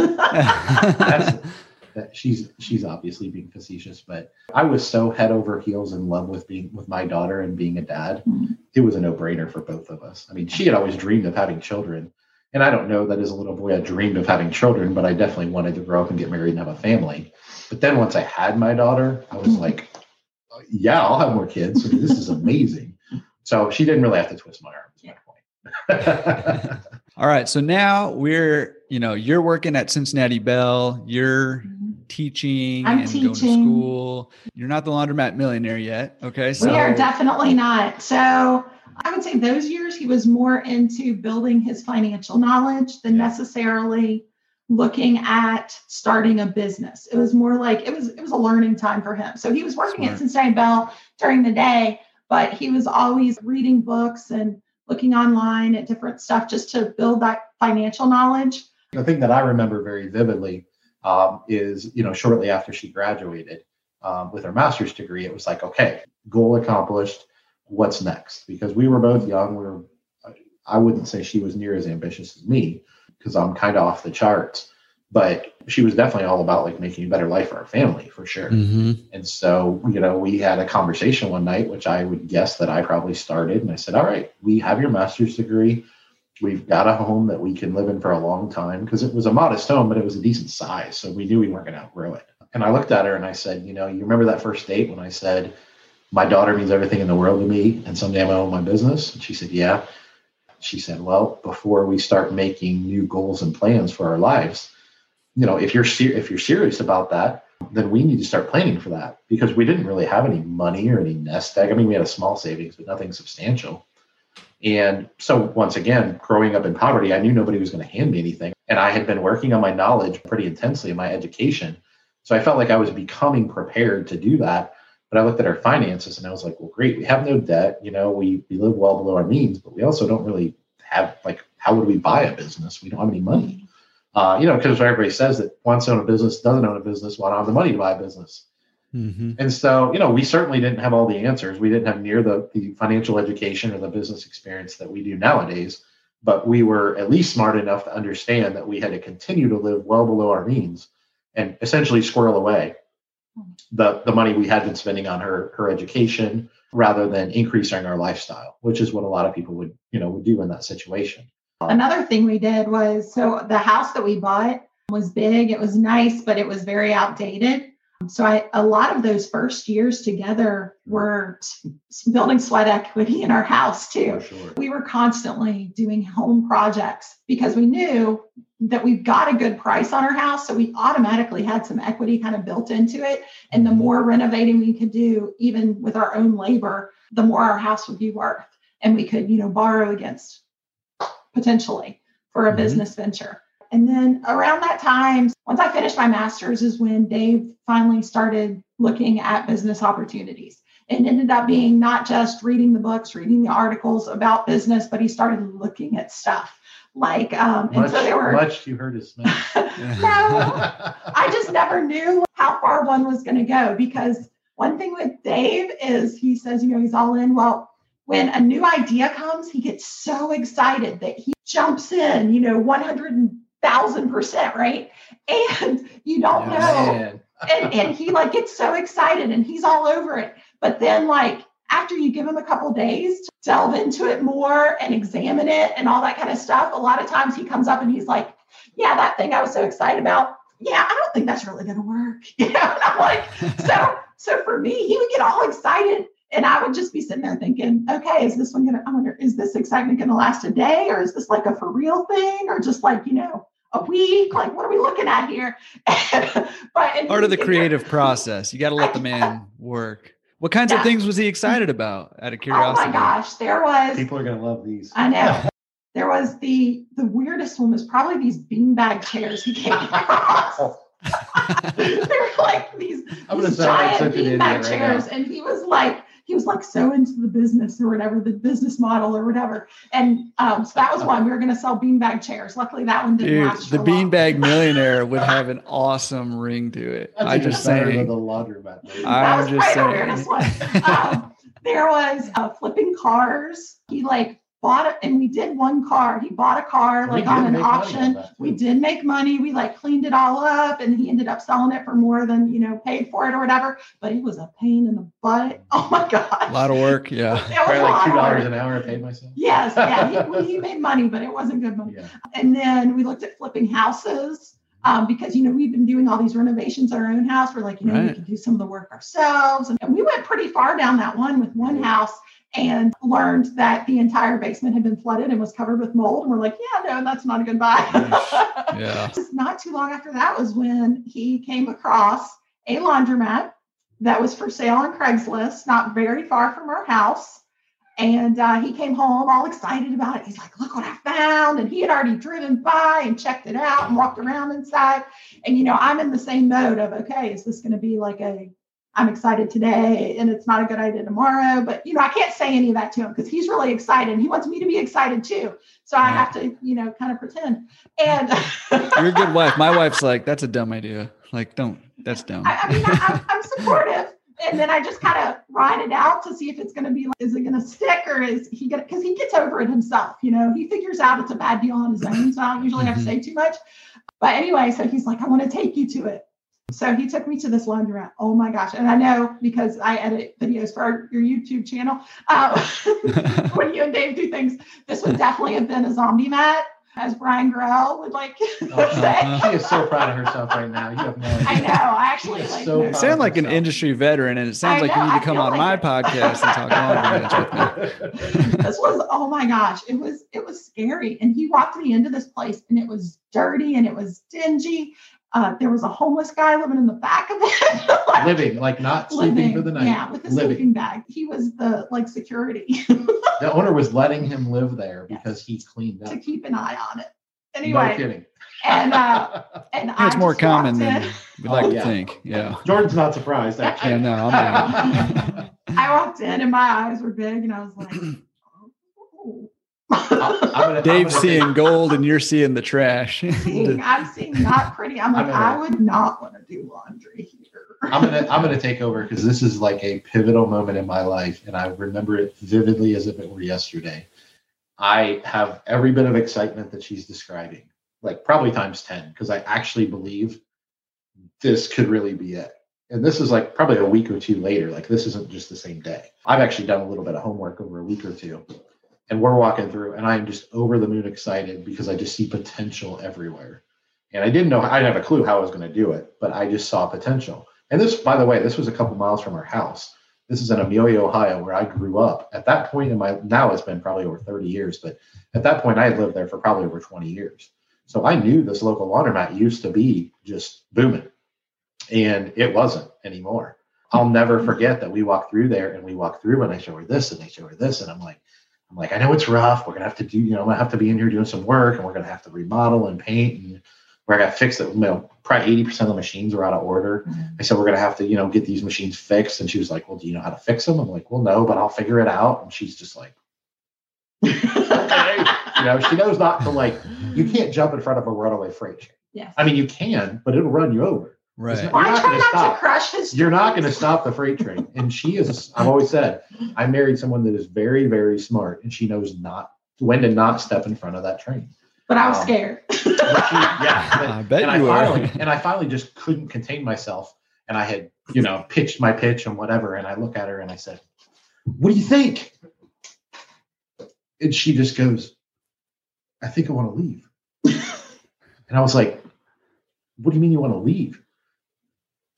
that she's she's obviously being facetious, but I was so head over heels in love with being with my daughter and being a dad. Mm-hmm. It was a no brainer for both of us. I mean, she had always dreamed of having children, and I don't know that as a little boy I dreamed of having children, but I definitely wanted to grow up and get married and have a family. But then once I had my daughter, I was mm-hmm. like, yeah, I'll have more kids. I mean, this is amazing. so she didn't really have to twist my arm. Is my point. All right. So now we're, you know, you're working at Cincinnati Bell. You're teaching I'm and teaching. going to school. You're not the laundromat millionaire yet. Okay. So we are definitely not. So I would say those years he was more into building his financial knowledge than yeah. necessarily looking at starting a business. It was more like it was it was a learning time for him. So he was working Smart. at Cincinnati Bell during the day, but he was always reading books and looking online at different stuff just to build that financial knowledge. The thing that I remember very vividly um, is you know shortly after she graduated um, with her master's degree, it was like okay, goal accomplished. What's next? Because we were both young. We were, I wouldn't say she was near as ambitious as me because I'm kind of off the charts, but she was definitely all about like making a better life for our family for sure. Mm-hmm. And so, you know, we had a conversation one night, which I would guess that I probably started. And I said, All right, we have your master's degree We've got a home that we can live in for a long time because it was a modest home, but it was a decent size. So we knew we weren't going to outgrow it. And I looked at her and I said, You know, you remember that first date when I said, My daughter means everything in the world to me, and someday I'm going to own my business? And she said, Yeah. She said, Well, before we start making new goals and plans for our lives, you know, if you're ser- if you're serious about that, then we need to start planning for that because we didn't really have any money or any nest egg. I mean, we had a small savings, but nothing substantial. And so, once again, growing up in poverty, I knew nobody was going to hand me anything. And I had been working on my knowledge pretty intensely in my education. So I felt like I was becoming prepared to do that. But I looked at our finances and I was like, well, great. We have no debt. You know, we, we live well below our means, but we also don't really have, like, how would we buy a business? We don't have any money. Uh, you know, because everybody says that wants to own a business, doesn't own a business, I don't have the money to buy a business. Mm-hmm. And so, you know, we certainly didn't have all the answers. We didn't have near the, the financial education or the business experience that we do nowadays, but we were at least smart enough to understand that we had to continue to live well below our means and essentially squirrel away the, the money we had been spending on her her education rather than increasing our lifestyle, which is what a lot of people would, you know, would do in that situation. Another thing we did was so the house that we bought was big, it was nice, but it was very outdated. So I, a lot of those first years together were building sweat equity in our house too. Sure. We were constantly doing home projects because we knew that we got a good price on our house. So we automatically had some equity kind of built into it. And the mm-hmm. more renovating we could do, even with our own labor, the more our house would be worth. And we could, you know, borrow against potentially for a mm-hmm. business venture. And then around that time, once I finished my master's, is when Dave finally started looking at business opportunities. It ended up being not just reading the books, reading the articles about business, but he started looking at stuff like um and so they were much you heard his name. no i just never knew how far one was going to go because one thing with dave is he says you know he's all in well when a new idea comes he gets so excited that he jumps in you know 100000% right and you don't know and, and he like gets so excited and he's all over it but then like after you give him a couple days to delve into it more and examine it and all that kind of stuff, a lot of times he comes up and he's like, Yeah, that thing I was so excited about. Yeah, I don't think that's really gonna work. You know, and I'm like, so so for me, he would get all excited and I would just be sitting there thinking, okay, is this one gonna I wonder, is this excitement gonna last a day or is this like a for real thing or just like, you know, a week? Like, what are we looking at here? but part of the creative process. You got to let the man work. What kinds yeah. of things was he excited about out of curiosity? Oh my gosh, there was people are gonna love these. I know. there was the the weirdest one was probably these beanbag chairs he came across. they were like these, these giant beanbag chairs, right and he was like, he was like so into the business or whatever, the business model or whatever. And um, so that was one. We were going to sell beanbag chairs. Luckily, that one didn't Dude, last. The beanbag millionaire would have an awesome ring to it. That's I just saying. The laundromat. That was just saying. One. um, there was uh, flipping cars. He like bought it and we did one car. He bought a car like on an auction. We did make money. We like cleaned it all up and he ended up selling it for more than, you know, paid for it or whatever. But it was a pain in the butt. Oh my God. A lot of work. Yeah. Probably like $2 an hour I paid myself. Yes. Yeah. He, he made money, but it wasn't good money. Yeah. And then we looked at flipping houses. Um, because you know we've been doing all these renovations at our own house. We're like, you know, right. we can do some of the work ourselves, and, and we went pretty far down that one with one house and learned that the entire basement had been flooded and was covered with mold. And we're like, yeah, no, that's not a good buy. yeah. Just not too long after that was when he came across a laundromat that was for sale on Craigslist, not very far from our house. And uh, he came home all excited about it. He's like, look what I found. And he had already driven by and checked it out and walked around inside. And, you know, I'm in the same mode of, okay, is this going to be like a I'm excited today and it's not a good idea tomorrow. But you know, I can't say any of that to him because he's really excited. And he wants me to be excited too. So I have to, you know, kind of pretend. And you're a good wife. My wife's like, that's a dumb idea. Like, don't, that's dumb. I, I mean, I, I'm supportive. And then I just kind of ride it out to see if it's going to be like, is it going to stick or is he going to, because he gets over it himself. You know, he figures out it's a bad deal on his own. So I don't usually have to mm-hmm. say too much. But anyway, so he's like, I want to take you to it. So he took me to this laundromat. Oh my gosh. And I know because I edit videos for our, your YouTube channel. Uh, when you and Dave do things, this would definitely have been a zombie mat, as Brian Grell would like uh, say. She is so proud of herself right now. You have no idea. I know. I actually like so sound like an industry veteran, and it sounds like you need to come on like my podcast and talk laundry with me. this was oh my gosh. It was it was scary. And he walked me into this place and it was dirty and it was dingy uh, there was a homeless guy living in the back of it. like, living, like not sleeping living, for the night. Yeah, with a living. sleeping bag. He was the like security. the owner was letting him live there because he cleaned up. To keep an eye on it. Anyway. No kidding. And uh and it's more common than we'd like oh, yeah. to think. Yeah. Jordan's not surprised actually. Yeah, no, I'm I walked in and my eyes were big and I was like, oh. Gonna, Dave's seeing gold and you're seeing the trash. seeing, I'm seeing not pretty. I'm like, gonna, i would not want to do laundry here. I'm gonna I'm gonna take over because this is like a pivotal moment in my life, and I remember it vividly as if it were yesterday. I have every bit of excitement that she's describing, like probably times 10, because I actually believe this could really be it. And this is like probably a week or two later. Like this isn't just the same day. I've actually done a little bit of homework over a week or two and we're walking through and i'm just over the moon excited because i just see potential everywhere. And i didn't know i didn't have a clue how i was going to do it but i just saw potential. And this by the way this was a couple miles from our house. This is in amelia ohio where i grew up. At that point in my now it's been probably over 30 years but at that point i had lived there for probably over 20 years. So i knew this local laundromat used to be just booming and it wasn't anymore. I'll never forget that we walked through there and we walked through and i show her this and they show her this and i'm like I'm like, I know it's rough. We're gonna have to do, you know, I'm gonna have to be in here doing some work, and we're gonna have to remodel and paint, and we're gonna fix it. You know, probably 80 percent of the machines are out of order. Mm-hmm. I said we're gonna have to, you know, get these machines fixed, and she was like, Well, do you know how to fix them? I'm like, Well, no, but I'll figure it out. And she's just like, Okay, you know, she knows not to like. You can't jump in front of a runaway freight train. Yes. I mean, you can, but it'll run you over. Right. Not, I try not stop. to crush his. You're not going to stop the freight train. And she is, I've always said, I married someone that is very, very smart and she knows not when to not step in front of that train. But I was um, scared. she, yeah. And, I bet and you I were. Finally, and I finally just couldn't contain myself. And I had, you know, pitched my pitch and whatever. And I look at her and I said, What do you think? And she just goes, I think I want to leave. and I was like, What do you mean you want to leave?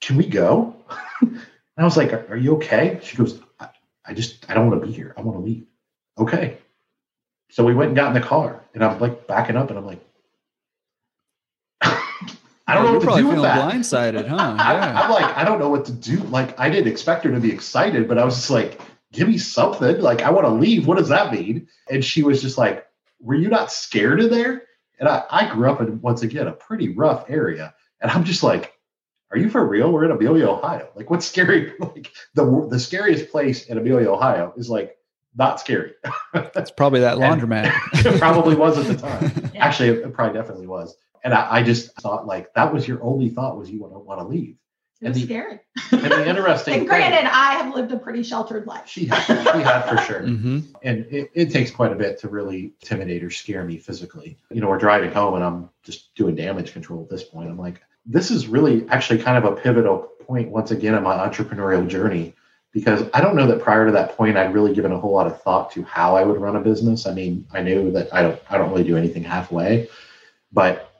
Can we go? and I was like, are, you okay? She goes, I, I just, I don't want to be here. I want to leave. Okay. So we went and got in the car and I'm like backing up and I'm like, I don't know what to do with that. Blindsided, huh? Yeah. I, am like, I don't know what to do. Like, I didn't expect her to be excited, but I was just like, give me something. Like, I want to leave. What does that mean? And she was just like, were you not scared in there? And I, I grew up in once again a pretty rough area, and I'm just like, are you for real? We're in Amelia, Ohio. Like, what's scary? Like, the the scariest place in Amelia, Ohio is like not scary. It's probably that laundromat. it probably was at the time. Yeah. Actually, it, probably definitely was. And I, I, just thought like that was your only thought was you want to want to leave. It and the, scary. and the interesting. and granted, thing, I have lived a pretty sheltered life. She had, she had for sure. Mm-hmm. And it, it takes quite a bit to really intimidate or scare me physically. You know, we're driving home and I'm just doing damage control at this point. I'm like, this is really actually kind of a pivotal point once again in my entrepreneurial journey because I don't know that prior to that point I'd really given a whole lot of thought to how I would run a business. I mean, I knew that I don't I don't really do anything halfway, but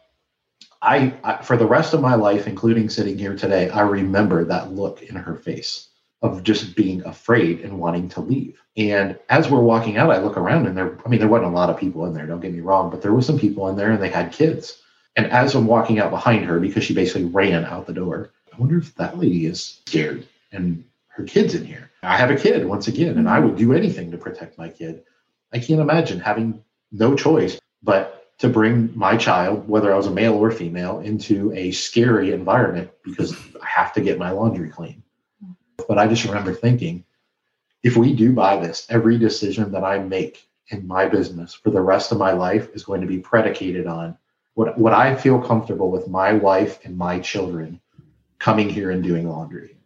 I, I for the rest of my life, including sitting here today, I remember that look in her face of just being afraid and wanting to leave. And as we're walking out, I look around and there, I mean, there wasn't a lot of people in there, don't get me wrong, but there were some people in there and they had kids. And as I'm walking out behind her, because she basically ran out the door, I wonder if that lady is scared and her kid's in here. I have a kid once again, and I would do anything to protect my kid. I can't imagine having no choice but to bring my child, whether I was a male or female, into a scary environment because I have to get my laundry clean. But I just remember thinking, if we do buy this, every decision that I make in my business for the rest of my life is going to be predicated on what what I feel comfortable with my wife and my children coming here and doing laundry.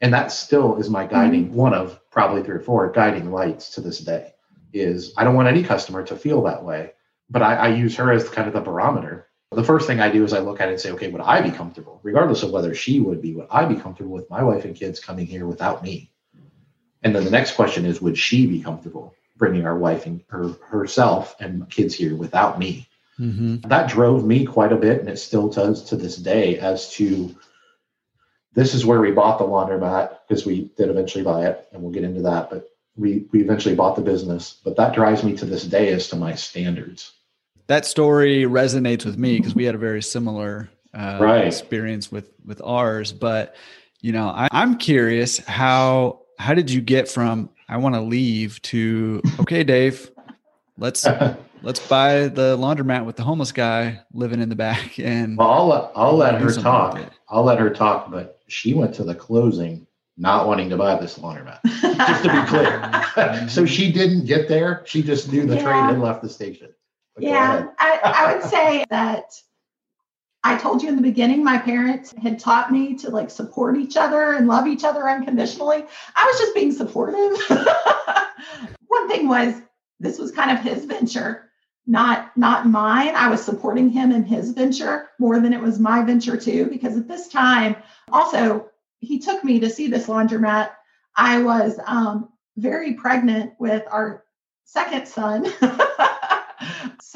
And that still is my guiding mm-hmm. one of probably three or four guiding lights to this day is I don't want any customer to feel that way, but I, I use her as kind of the barometer. The first thing I do is I look at it and say, okay, would I be comfortable, regardless of whether she would be, would I be comfortable with my wife and kids coming here without me? And then the next question is, would she be comfortable bringing our wife and her herself and kids here without me? Mm-hmm. That drove me quite a bit, and it still does to this day. As to this is where we bought the laundromat because we did eventually buy it, and we'll get into that. But we we eventually bought the business. But that drives me to this day as to my standards. That story resonates with me because we had a very similar uh, right. experience with with ours. But you know, I, I'm curious how how did you get from I want to leave to okay, Dave, let's let's buy the laundromat with the homeless guy living in the back. And well, I'll let, I'll let her talk. I'll let her talk, but she went to the closing not wanting to buy this laundromat, just to be clear. so she didn't get there. She just knew the yeah. train had left the station. But yeah, I, I would say that I told you in the beginning, my parents had taught me to like support each other and love each other unconditionally. I was just being supportive. One thing was this was kind of his venture not not mine. I was supporting him in his venture more than it was my venture too because at this time also he took me to see this laundromat. I was um, very pregnant with our second son.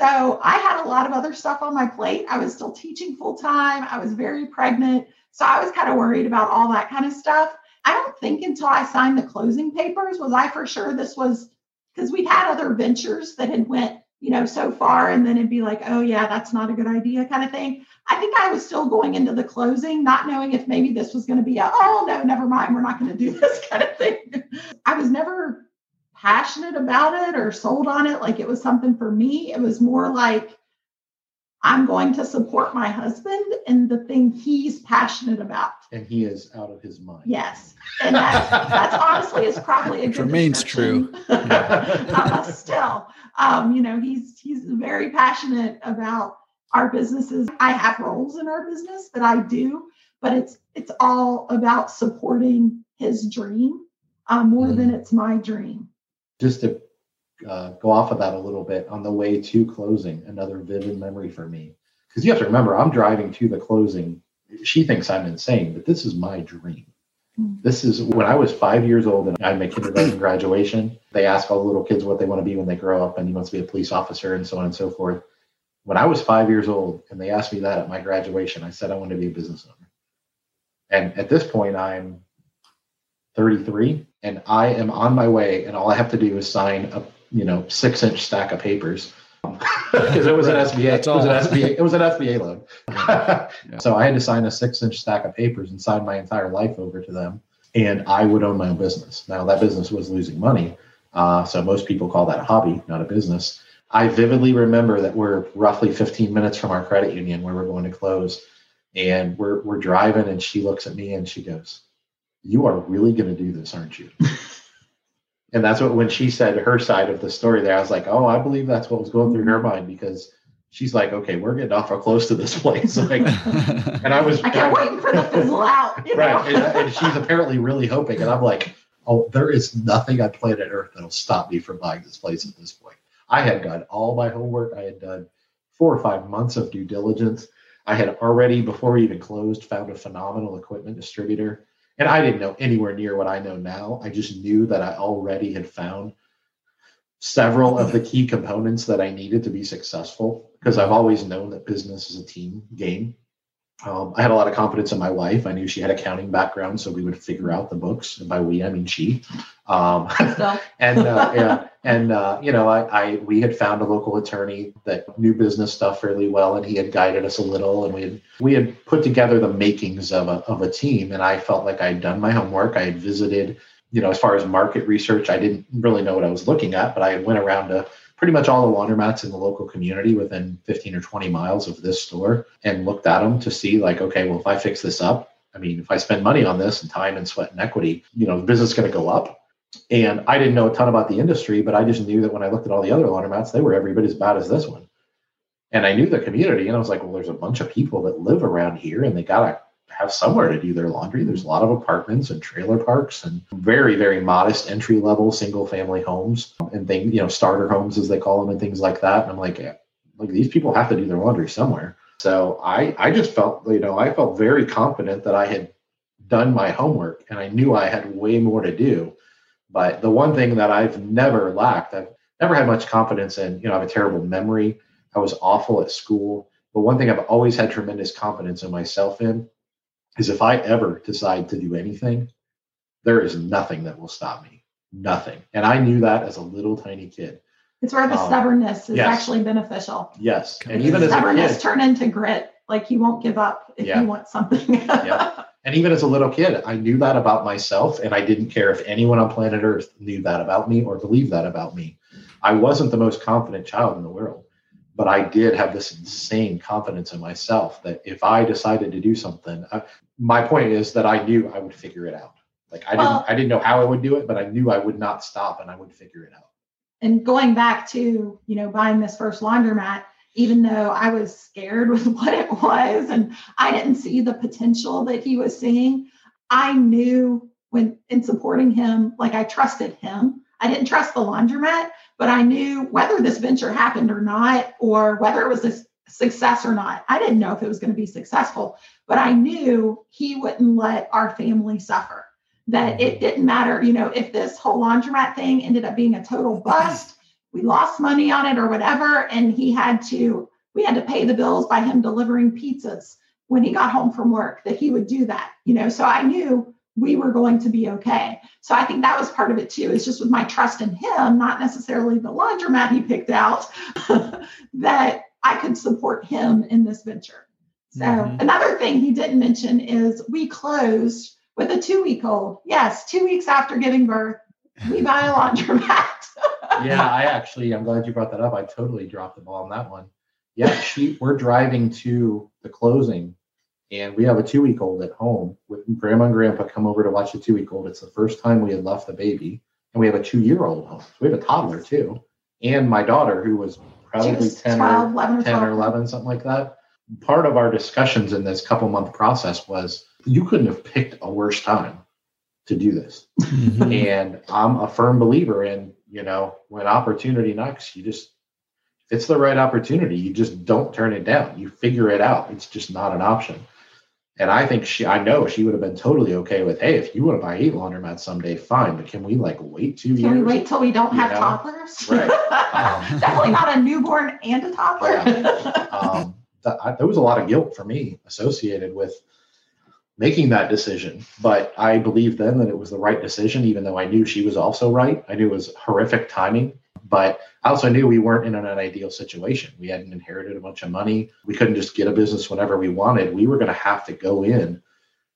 So i had a lot of other stuff on my plate. I was still teaching full time i was very pregnant. So i was kind of worried about all that kind of stuff. I don't think until i signed the closing papers was i for sure this was because we'd had other ventures that had went you know so far and then it'd be like oh yeah that's not a good idea kind of thing. I think i was still going into the closing not knowing if maybe this was going to be a oh no never mind we're not going to do this kind of thing. I was never passionate about it or sold on it. Like it was something for me. It was more like I'm going to support my husband in the thing he's passionate about. And he is out of his mind. Yes. And that's, that's honestly is probably a good remains true. uh, still, um, you know, he's he's very passionate about our businesses. I have roles in our business that I do, but it's it's all about supporting his dream uh, more mm. than it's my dream. Just to uh, go off of that a little bit on the way to closing, another vivid memory for me. Because you have to remember, I'm driving to the closing. She thinks I'm insane, but this is my dream. Mm. This is when I was five years old and I my kindergarten graduation. They ask all the little kids what they want to be when they grow up, and he wants to be a police officer and so on and so forth. When I was five years old and they asked me that at my graduation, I said I wanted to be a business owner. And at this point, I'm 33 and I am on my way, and all I have to do is sign a you know six inch stack of papers because it was an SBA. It was an SBA. It was an SBA loan. yeah. So I had to sign a six inch stack of papers and sign my entire life over to them, and I would own my own business. Now that business was losing money, uh, so most people call that a hobby, not a business. I vividly remember that we're roughly 15 minutes from our credit union where we're going to close, and we're we're driving, and she looks at me and she goes, "You are really going to do this, aren't you?" and that's what when she said her side of the story there, I was like, "Oh, I believe that's what was going through her mind because." She's like, okay, we're getting awful close to this place. Like, and I was, I can't wait for the fizzle out. Right. And, and she's apparently really hoping. And I'm like, oh, there is nothing on planet Earth that'll stop me from buying this place at this point. I had done all my homework. I had done four or five months of due diligence. I had already, before we even closed, found a phenomenal equipment distributor. And I didn't know anywhere near what I know now. I just knew that I already had found several of the key components that I needed to be successful because I've always known that business is a team game. Um, I had a lot of confidence in my wife. I knew she had accounting background, so we would figure out the books. And by we, I mean she. Um, and uh, yeah, and uh, you know, I, I we had found a local attorney that knew business stuff fairly well, and he had guided us a little, and we had we had put together the makings of a of a team. And I felt like I had done my homework. I had visited, you know, as far as market research, I didn't really know what I was looking at, but I went around to pretty much all the laundromats in the local community within 15 or 20 miles of this store and looked at them to see like okay well if i fix this up i mean if i spend money on this and time and sweat and equity you know the business is going to go up and i didn't know a ton about the industry but i just knew that when i looked at all the other laundromats they were every bit as bad as this one and i knew the community and i was like well there's a bunch of people that live around here and they gotta have somewhere to do their laundry. There's a lot of apartments and trailer parks and very, very modest entry level single family homes and things, you know, starter homes as they call them and things like that. And I'm like, like these people have to do their laundry somewhere. So I, I just felt, you know, I felt very confident that I had done my homework and I knew I had way more to do. But the one thing that I've never lacked, I've never had much confidence in, you know, I have a terrible memory. I was awful at school. But one thing I've always had tremendous confidence in myself in is if I ever decide to do anything, there is nothing that will stop me. Nothing. And I knew that as a little tiny kid. It's where the um, stubbornness is yes. actually beneficial. Yes. And even stubbornness as a kid, turn into grit. Like you won't give up if yeah. you want something. yeah. And even as a little kid, I knew that about myself, and I didn't care if anyone on planet Earth knew that about me or believed that about me. I wasn't the most confident child in the world but I did have this insane confidence in myself that if I decided to do something, I, my point is that I knew I would figure it out. Like I well, didn't, I didn't know how I would do it, but I knew I would not stop and I would figure it out. And going back to you know buying this first laundromat, even though I was scared with what it was and I didn't see the potential that he was seeing, I knew when in supporting him, like I trusted him. I didn't trust the laundromat, but I knew whether this venture happened or not, or whether it was a success or not. I didn't know if it was going to be successful, but I knew he wouldn't let our family suffer. That mm-hmm. it didn't matter, you know, if this whole laundromat thing ended up being a total bust, we lost money on it or whatever, and he had to, we had to pay the bills by him delivering pizzas when he got home from work, that he would do that, you know. So I knew we were going to be okay. So I think that was part of it too, is just with my trust in him, not necessarily the laundromat he picked out, that I could support him in this venture. So mm-hmm. another thing he didn't mention is we closed with a two week old. Yes, two weeks after giving birth, we buy a laundromat. yeah, I actually, I'm glad you brought that up. I totally dropped the ball on that one. Yeah, she, we're driving to the closing and we have a two week old at home with grandma and grandpa come over to watch the two week old. It's the first time we had left the baby. And we have a two year old home. So we have a toddler too. And my daughter, who was probably was 10, 12, or, 11 10 or 11, something like that. Part of our discussions in this couple month process was you couldn't have picked a worse time to do this. Mm-hmm. and I'm a firm believer in, you know, when opportunity knocks, you just, if it's the right opportunity, you just don't turn it down. You figure it out. It's just not an option. And I think she, I know she would have been totally okay with, hey, if you want to buy eight laundromats someday, fine. But can we like wait two can years? Can we wait till we don't you have know? toddlers? Right. Um, Definitely not a newborn and a toddler. Yeah. um, I, there was a lot of guilt for me associated with making that decision. But I believed then that it was the right decision, even though I knew she was also right. I knew it was horrific timing. But I also knew we weren't in an ideal situation. We hadn't inherited a bunch of money. We couldn't just get a business whenever we wanted. We were going to have to go in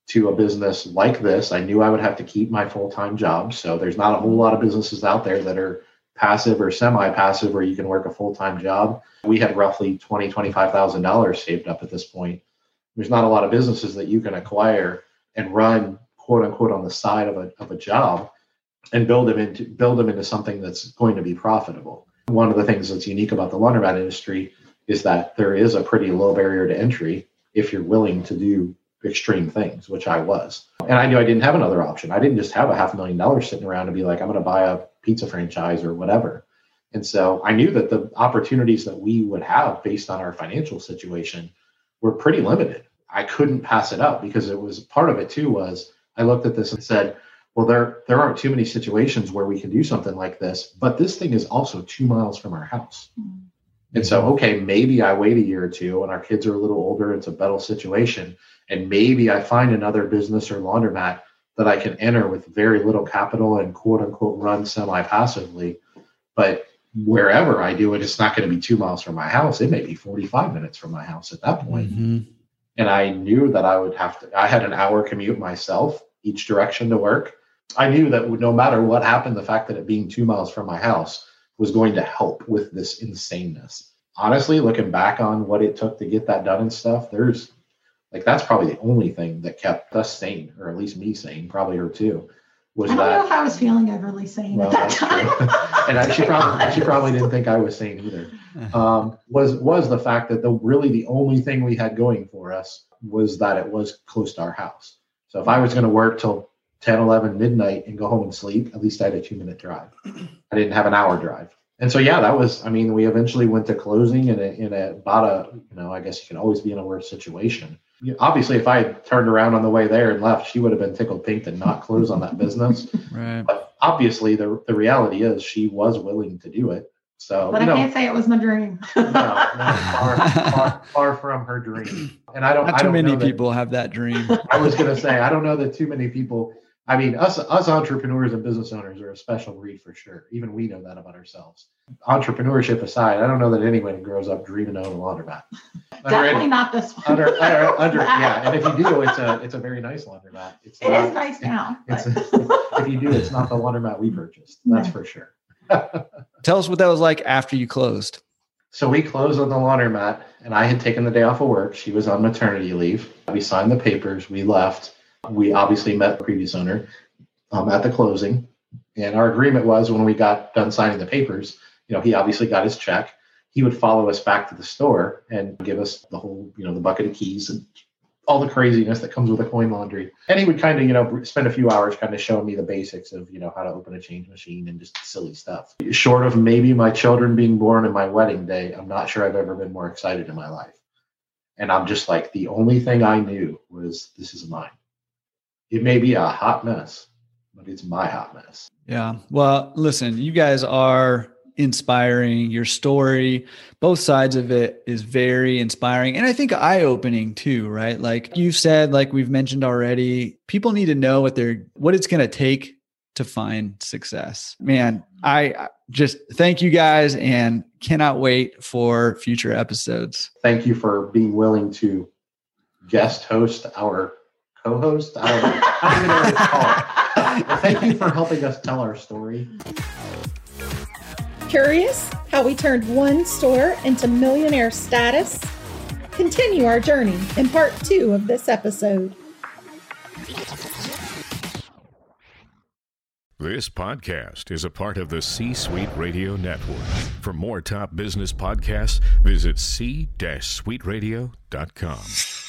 to a business like this. I knew I would have to keep my full time job. So there's not a whole lot of businesses out there that are passive or semi passive where you can work a full time job. We had roughly twenty, twenty-five thousand dollars saved up at this point. There's not a lot of businesses that you can acquire and run quote unquote on the side of a, of a job and build them into build them into something that's going to be profitable. One of the things that's unique about the laundromat industry is that there is a pretty low barrier to entry if you're willing to do extreme things, which I was. And I knew I didn't have another option. I didn't just have a half million dollars sitting around to be like, I'm going to buy a pizza franchise or whatever. And so I knew that the opportunities that we would have based on our financial situation were pretty limited. I couldn't pass it up because it was part of it too was I looked at this and said, well, there there aren't too many situations where we can do something like this, but this thing is also two miles from our house. Mm-hmm. And so, okay, maybe I wait a year or two and our kids are a little older, it's a better situation. And maybe I find another business or laundromat that I can enter with very little capital and quote unquote run semi passively. But wherever I do it, it's not going to be two miles from my house. It may be 45 minutes from my house at that point. Mm-hmm. And I knew that I would have to, I had an hour commute myself each direction to work. I knew that no matter what happened, the fact that it being two miles from my house was going to help with this insaneness. Honestly, looking back on what it took to get that done and stuff, there's like that's probably the only thing that kept us sane, or at least me sane, probably her too. Was I don't that, know if I was feeling overly sane well, at that time. and I, she probably she probably didn't think I was sane either. Um, was was the fact that the really the only thing we had going for us was that it was close to our house. So if I was going to work till 10, 11, midnight and go home and sleep, at least I had a two minute drive. I didn't have an hour drive. And so, yeah, that was, I mean, we eventually went to closing in a, in a, about a, you know, I guess you can always be in a worse situation. Obviously, if I had turned around on the way there and left, she would have been tickled pink to not close on that business. Right. But obviously, the, the reality is she was willing to do it. So, but I know, can't say it was my dream. no, no far, far, far, from her dream. And I don't. Not too don't many that, people have that dream. I was going to say I don't know that too many people I mean, us us entrepreneurs and business owners are a special breed for sure. Even we know that about ourselves. Entrepreneurship aside, I don't know that anyone grows up dreaming of a laundromat. Definitely not this one. Under, under, under, yeah, and if you do, it's a it's a very nice laundromat. It's it not, is nice now. It's a, if you do, it's not the laundromat we purchased. That's no. for sure. Tell us what that was like after you closed. So we closed on the laundromat, and I had taken the day off of work. She was on maternity leave. We signed the papers. We left we obviously met the previous owner um, at the closing, and our agreement was when we got done signing the papers, you know, he obviously got his check. He would follow us back to the store and give us the whole, you know, the bucket of keys and all the craziness that comes with a coin laundry. And he would kind of, you know, spend a few hours kind of showing me the basics of, you know, how to open a change machine and just silly stuff. Short of maybe my children being born and my wedding day, I'm not sure I've ever been more excited in my life. And I'm just like, the only thing I knew was this is mine it may be a hot mess, but it's my hot mess. Yeah. Well, listen, you guys are inspiring. Your story, both sides of it is very inspiring and I think eye opening too, right? Like you said, like we've mentioned already, people need to know what they're what it's going to take to find success. Man, I just thank you guys and cannot wait for future episodes. Thank you for being willing to guest host our. I don't know. I don't know what it's called. thank you for helping us tell our story. Curious how we turned one store into millionaire status? Continue our journey in part two of this episode. This podcast is a part of the C Suite Radio Network. For more top business podcasts, visit c-suiteradio.com.